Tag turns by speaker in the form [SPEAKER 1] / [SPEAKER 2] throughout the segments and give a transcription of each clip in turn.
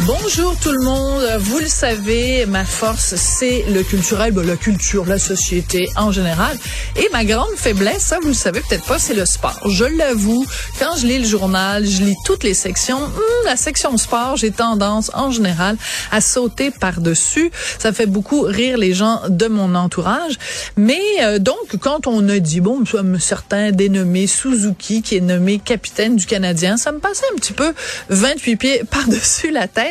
[SPEAKER 1] Bonjour tout le monde. Vous le savez, ma force, c'est le culturel, ben, la culture, la société en général. Et ma grande faiblesse, ça vous le savez peut-être pas, c'est le sport. Je l'avoue, quand je lis le journal, je lis toutes les sections. Hum, la section sport, j'ai tendance en général à sauter par-dessus. Ça fait beaucoup rire les gens de mon entourage. Mais euh, donc, quand on a dit, bon, un certain dénommé Suzuki, qui est nommé capitaine du Canadien, ça me passait un petit peu 28 pieds par-dessus la tête.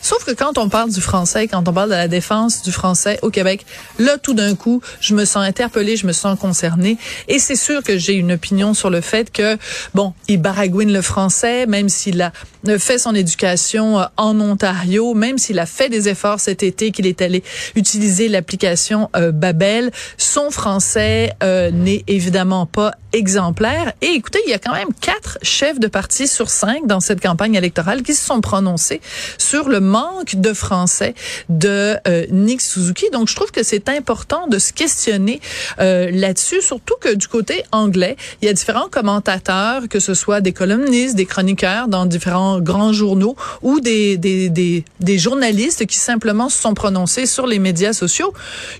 [SPEAKER 1] Sauf que quand on parle du français, quand on parle de la défense du français au Québec, là, tout d'un coup, je me sens interpellée, je me sens concernée. Et c'est sûr que j'ai une opinion sur le fait que, bon, il baragouine le français, même s'il a fait son éducation euh, en Ontario, même s'il a fait des efforts cet été, qu'il est allé utiliser l'application euh, Babel, son français euh, n'est évidemment pas exemplaire. Et écoutez, il y a quand même quatre chefs de parti sur cinq dans cette campagne électorale qui se sont prononcés sur le manque de français de euh, Nick Suzuki. Donc, je trouve que c'est important de se questionner euh, là-dessus, surtout que du côté anglais, il y a différents commentateurs, que ce soit des columnistes, des chroniqueurs dans différents grands journaux ou des, des, des, des journalistes qui simplement se sont prononcés sur les médias sociaux,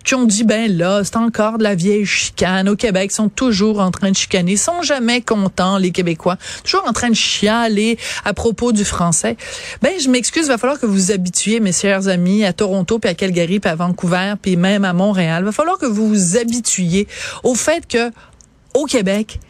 [SPEAKER 1] qui ont dit, ben là, c'est encore de la vieille chicane. Au Québec, ils sont toujours en train de chicaner, sont jamais contents, les Québécois, toujours en train de chialer à propos du français. Ben, je m'excuse, va falloir que vous vous habituiez, mes chers amis, à Toronto, puis à Calgary, puis à Vancouver, puis même à Montréal. Va falloir que vous vous habituiez au fait que au Québec,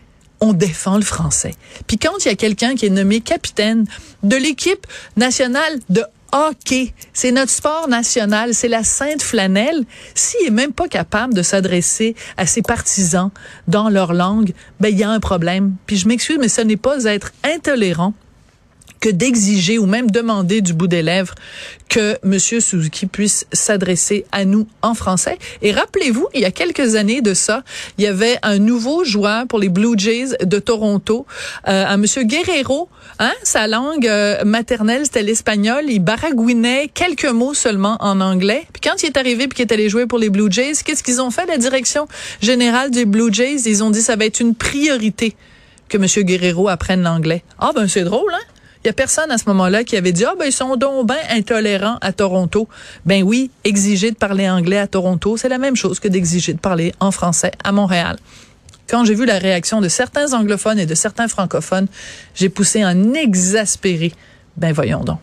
[SPEAKER 1] on défend le français. Puis quand il y a quelqu'un qui est nommé capitaine de l'équipe nationale de hockey, c'est notre sport national, c'est la sainte flanelle. S'il est même pas capable de s'adresser à ses partisans dans leur langue, ben il y a un problème. Puis je m'excuse, mais ce n'est pas être intolérant que d'exiger ou même demander du bout des lèvres que M. Suzuki puisse s'adresser à nous en français. Et rappelez-vous, il y a quelques années de ça, il y avait un nouveau joueur pour les Blue Jays de Toronto, euh, un M. Guerrero. Hein, sa langue euh, maternelle, c'était l'espagnol. Il baragouinait quelques mots seulement en anglais. Puis quand il est arrivé puis qu'il est allé jouer pour les Blue Jays, qu'est-ce qu'ils ont fait, la direction générale des Blue Jays? Ils ont dit ça va être une priorité que M. Guerrero apprenne l'anglais. Ah ben c'est drôle, hein? Il y a personne à ce moment-là qui avait dit ah ben ils sont donc intolérants à Toronto. Ben oui, exiger de parler anglais à Toronto, c'est la même chose que d'exiger de parler en français à Montréal. Quand j'ai vu la réaction de certains anglophones et de certains francophones, j'ai poussé un exaspéré. Ben voyons donc.